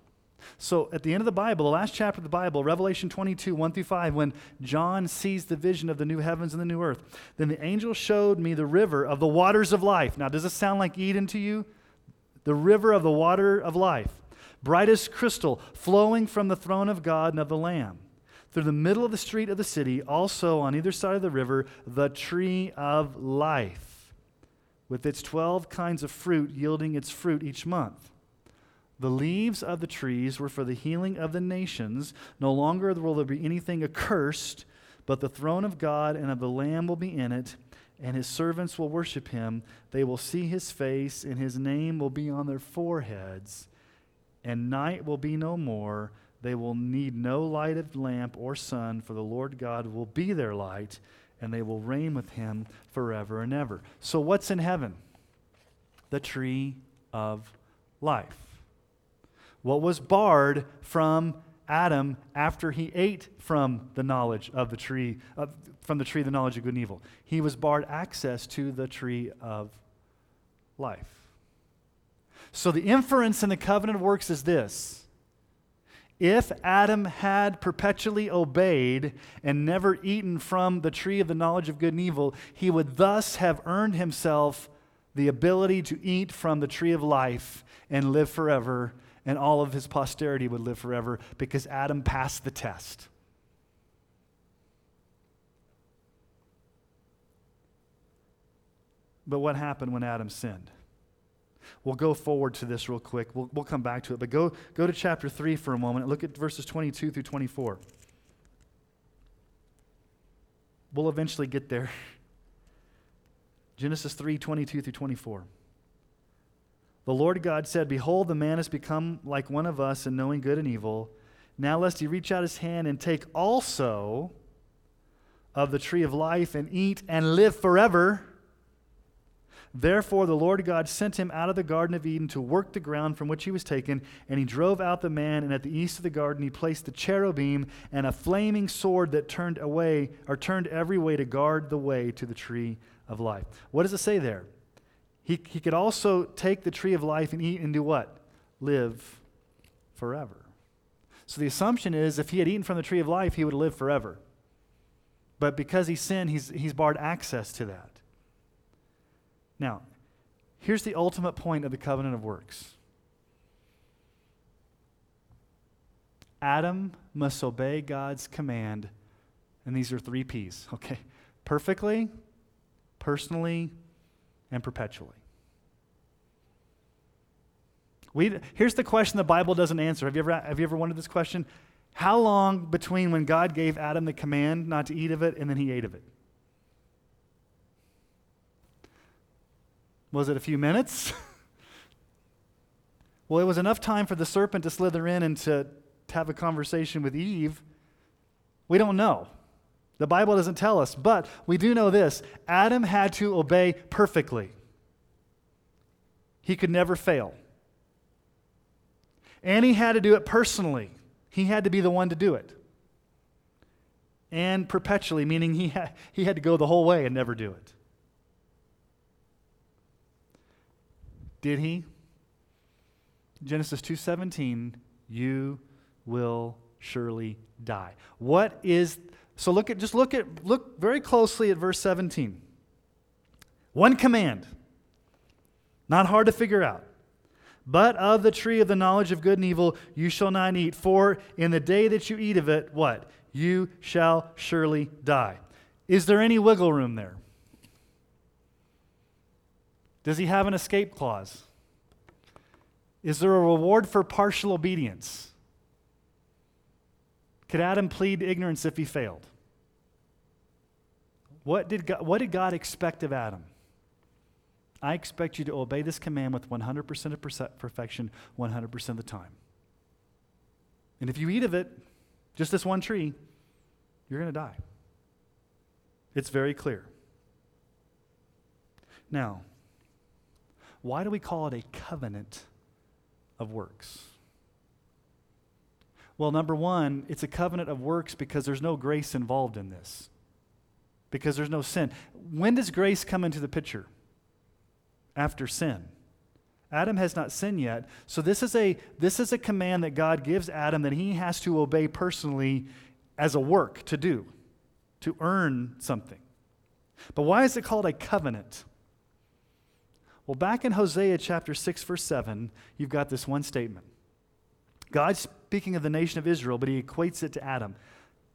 So, at the end of the Bible, the last chapter of the Bible, Revelation 22, 1 through 5, when John sees the vision of the new heavens and the new earth, then the angel showed me the river of the waters of life. Now, does this sound like Eden to you? the river of the water of life, bright as crystal, flowing from the throne of God and of the Lamb. Through the middle of the street of the city, also on either side of the river, the tree of life, with its 12 kinds of fruit yielding its fruit each month. The leaves of the trees were for the healing of the nations. No longer will there be anything accursed, but the throne of God and of the Lamb will be in it and his servants will worship him. They will see his face, and his name will be on their foreheads. And night will be no more. They will need no light of lamp or sun, for the Lord God will be their light, and they will reign with him forever and ever. So, what's in heaven? The tree of life. What was barred from Adam after he ate from the knowledge of the tree, uh, from the tree of the knowledge of good and evil. He was barred access to the tree of life. So the inference in the covenant of works is this If Adam had perpetually obeyed and never eaten from the tree of the knowledge of good and evil, he would thus have earned himself the ability to eat from the tree of life and live forever, and all of his posterity would live forever because Adam passed the test. But what happened when Adam sinned? We'll go forward to this real quick. We'll, we'll come back to it. But go, go to chapter 3 for a moment look at verses 22 through 24. We'll eventually get there. Genesis 3 22 through 24. The Lord God said, Behold, the man has become like one of us in knowing good and evil. Now, lest he reach out his hand and take also of the tree of life and eat and live forever. Therefore, the Lord God sent him out of the Garden of Eden to work the ground from which he was taken, and he drove out the man. And at the east of the garden, he placed the cherubim and a flaming sword that turned away, or turned every way to guard the way to the tree of life. What does it say there? He, he could also take the tree of life and eat and do what? Live forever. So the assumption is if he had eaten from the tree of life, he would live forever. But because he sinned, he's, he's barred access to that. Now, here's the ultimate point of the covenant of works Adam must obey God's command, and these are three P's, okay? Perfectly, personally, and perpetually. We, here's the question the Bible doesn't answer. Have you, ever, have you ever wondered this question? How long between when God gave Adam the command not to eat of it and then he ate of it? Was it a few minutes? well, it was enough time for the serpent to slither in and to, to have a conversation with Eve. We don't know. The Bible doesn't tell us, but we do know this Adam had to obey perfectly, he could never fail. And he had to do it personally, he had to be the one to do it. And perpetually, meaning he he had to go the whole way and never do it. Did he? Genesis 2:17, you will surely die. What is so look at just look at look very closely at verse 17. One command. Not hard to figure out. But of the tree of the knowledge of good and evil you shall not eat, for in the day that you eat of it, what? You shall surely die. Is there any wiggle room there? Does he have an escape clause? Is there a reward for partial obedience? Could Adam plead ignorance if he failed? What did God, what did God expect of Adam? I expect you to obey this command with 100% of perfection 100% of the time. And if you eat of it, just this one tree, you're going to die. It's very clear. Now, why do we call it a covenant of works? Well, number one, it's a covenant of works because there's no grace involved in this, because there's no sin. When does grace come into the picture? After sin. Adam has not sinned yet. So this is a this is a command that God gives Adam that he has to obey personally as a work to do, to earn something. But why is it called a covenant? Well, back in Hosea chapter 6, verse 7, you've got this one statement. God's speaking of the nation of Israel, but he equates it to Adam.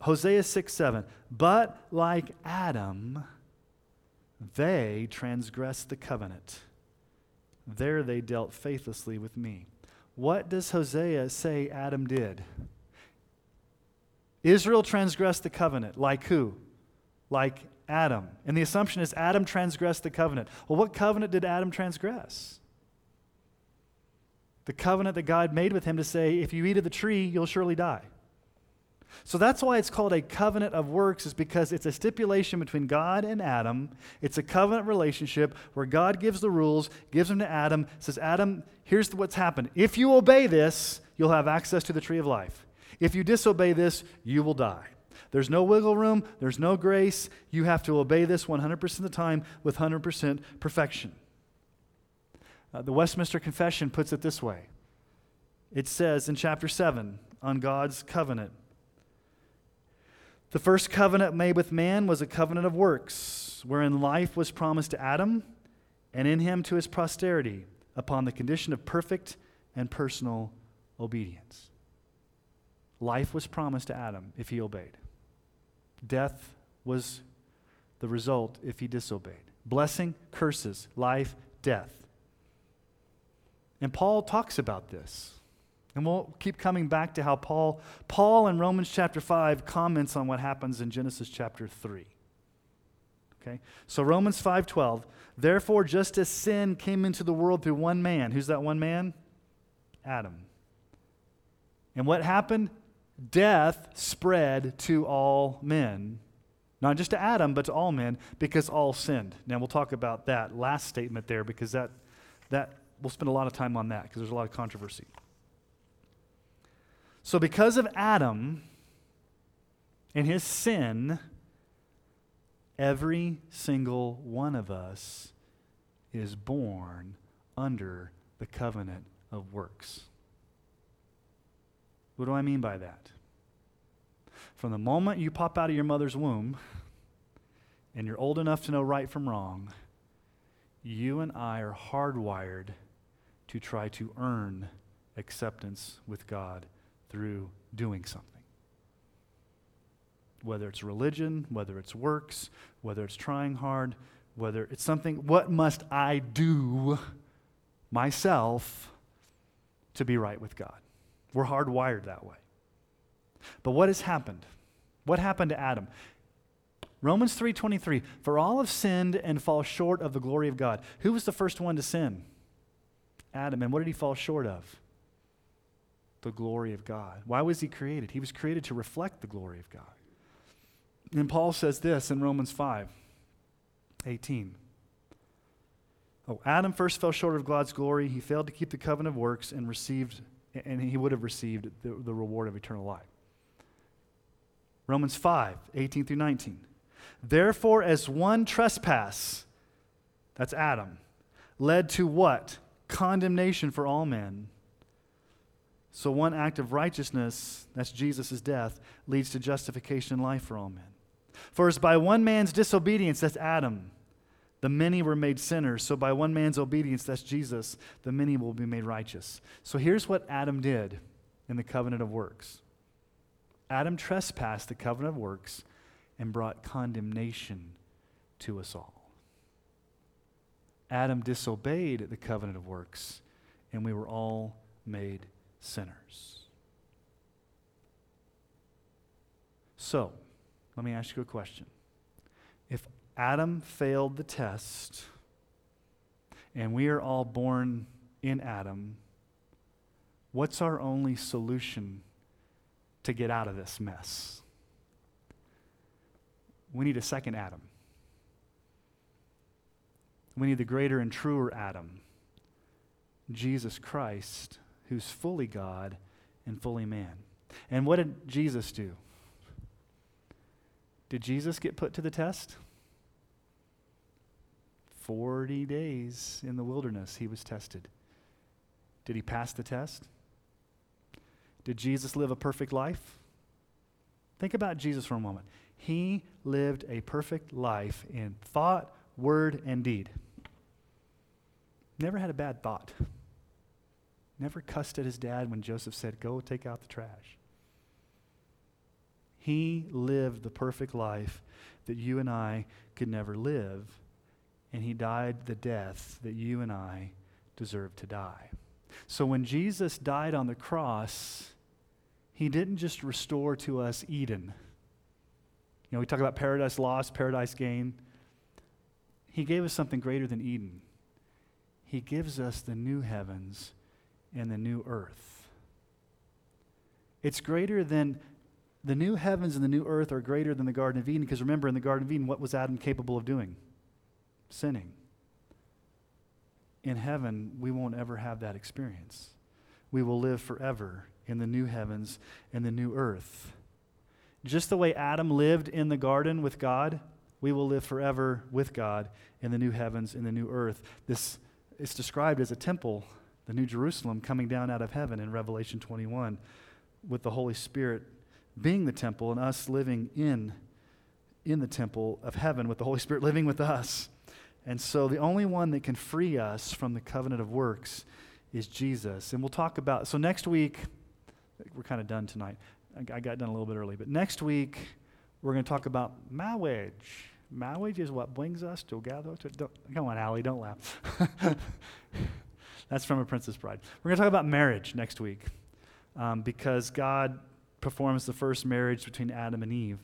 Hosea 6, 7. But like Adam, they transgressed the covenant. There they dealt faithlessly with me. What does Hosea say Adam did? Israel transgressed the covenant. Like who? Like Adam. And the assumption is Adam transgressed the covenant. Well, what covenant did Adam transgress? The covenant that God made with him to say, if you eat of the tree, you'll surely die. So that's why it's called a covenant of works, is because it's a stipulation between God and Adam. It's a covenant relationship where God gives the rules, gives them to Adam, says, Adam, here's what's happened. If you obey this, you'll have access to the tree of life. If you disobey this, you will die. There's no wiggle room, there's no grace. You have to obey this 100% of the time with 100% perfection. Uh, the Westminster Confession puts it this way it says in chapter 7 on God's covenant. The first covenant made with man was a covenant of works, wherein life was promised to Adam and in him to his posterity upon the condition of perfect and personal obedience. Life was promised to Adam if he obeyed. Death was the result if he disobeyed. Blessing, curses, life, death. And Paul talks about this. And we'll keep coming back to how Paul, Paul in Romans chapter 5 comments on what happens in Genesis chapter 3. Okay? So Romans 5:12, therefore just as sin came into the world through one man, who's that one man? Adam. And what happened? Death spread to all men. Not just to Adam, but to all men, because all sinned. Now we'll talk about that last statement there because that that we'll spend a lot of time on that because there's a lot of controversy. So, because of Adam and his sin, every single one of us is born under the covenant of works. What do I mean by that? From the moment you pop out of your mother's womb and you're old enough to know right from wrong, you and I are hardwired to try to earn acceptance with God through doing something. Whether it's religion, whether it's works, whether it's trying hard, whether it's something, what must I do myself to be right with God? We're hardwired that way. But what has happened? What happened to Adam? Romans 3:23 For all have sinned and fall short of the glory of God. Who was the first one to sin? Adam. And what did he fall short of? the glory of God. Why was he created? He was created to reflect the glory of God. And Paul says this in Romans 5 18. Oh, Adam first fell short of God's glory. He failed to keep the covenant of works and received, and he would have received the, the reward of eternal life. Romans 5 18 through 19. Therefore, as one trespass, that's Adam, led to what? Condemnation for all men. So, one act of righteousness, that's Jesus' death, leads to justification and life for all men. For as by one man's disobedience, that's Adam, the many were made sinners. So, by one man's obedience, that's Jesus, the many will be made righteous. So, here's what Adam did in the covenant of works Adam trespassed the covenant of works and brought condemnation to us all. Adam disobeyed the covenant of works, and we were all made sinners. So, let me ask you a question. If Adam failed the test, and we are all born in Adam, what's our only solution to get out of this mess? We need a second Adam. We need the greater and truer Adam, Jesus Christ, who's fully God and fully man. And what did Jesus do? Did Jesus get put to the test? 40 days in the wilderness, he was tested. Did he pass the test? Did Jesus live a perfect life? Think about Jesus for a moment. He lived a perfect life in thought, word, and deed. Never had a bad thought. Never cussed at his dad when Joseph said, Go take out the trash. He lived the perfect life that you and I could never live, and he died the death that you and I deserve to die. So when Jesus died on the cross, he didn't just restore to us Eden. You know, we talk about paradise lost, paradise gained. He gave us something greater than Eden. He gives us the new heavens and the new earth. It's greater than the new heavens and the new earth are greater than the Garden of Eden because remember, in the Garden of Eden, what was Adam capable of doing? Sinning. In heaven, we won't ever have that experience. We will live forever in the new heavens and the new earth. Just the way Adam lived in the garden with God, we will live forever with God in the new heavens and the new earth. This is described as a temple the New Jerusalem coming down out of heaven in Revelation 21, with the Holy Spirit being the temple and us living in, in the temple of heaven with the Holy Spirit living with us. And so the only one that can free us from the covenant of works is Jesus. And we'll talk about, so next week, we're kind of done tonight. I got done a little bit early, but next week we're going to talk about marriage. Marriage is what brings us together. To, don't, come on, Allie, don't laugh. That's from A Princess Bride. We're going to talk about marriage next week um, because God performs the first marriage between Adam and Eve.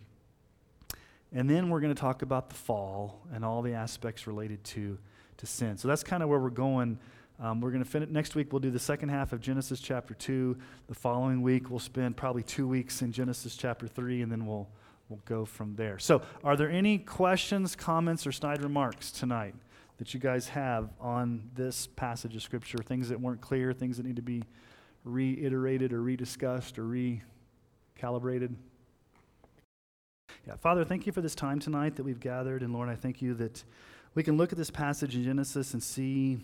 And then we're going to talk about the fall and all the aspects related to, to sin. So that's kind of where we're going. Um, we're going to finish next week. We'll do the second half of Genesis chapter 2. The following week, we'll spend probably two weeks in Genesis chapter 3, and then we'll, we'll go from there. So, are there any questions, comments, or snide remarks tonight that you guys have on this passage of Scripture? Things that weren't clear, things that need to be reiterated or rediscussed or recalibrated? Yeah, Father, thank you for this time tonight that we've gathered. And Lord, I thank you that we can look at this passage in Genesis and see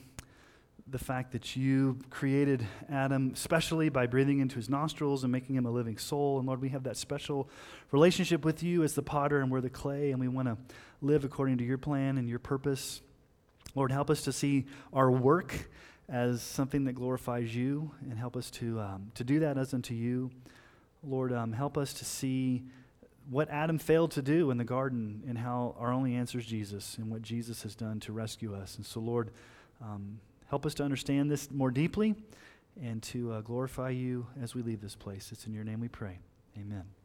the fact that you created Adam specially by breathing into his nostrils and making him a living soul. And Lord, we have that special relationship with you as the potter and we're the clay, and we want to live according to your plan and your purpose. Lord, help us to see our work as something that glorifies you and help us to, um, to do that as unto you. Lord, um, help us to see what Adam failed to do in the garden and how our only answer is Jesus and what Jesus has done to rescue us. And so, Lord, um, help us to understand this more deeply and to uh, glorify you as we leave this place. It's in your name we pray. Amen.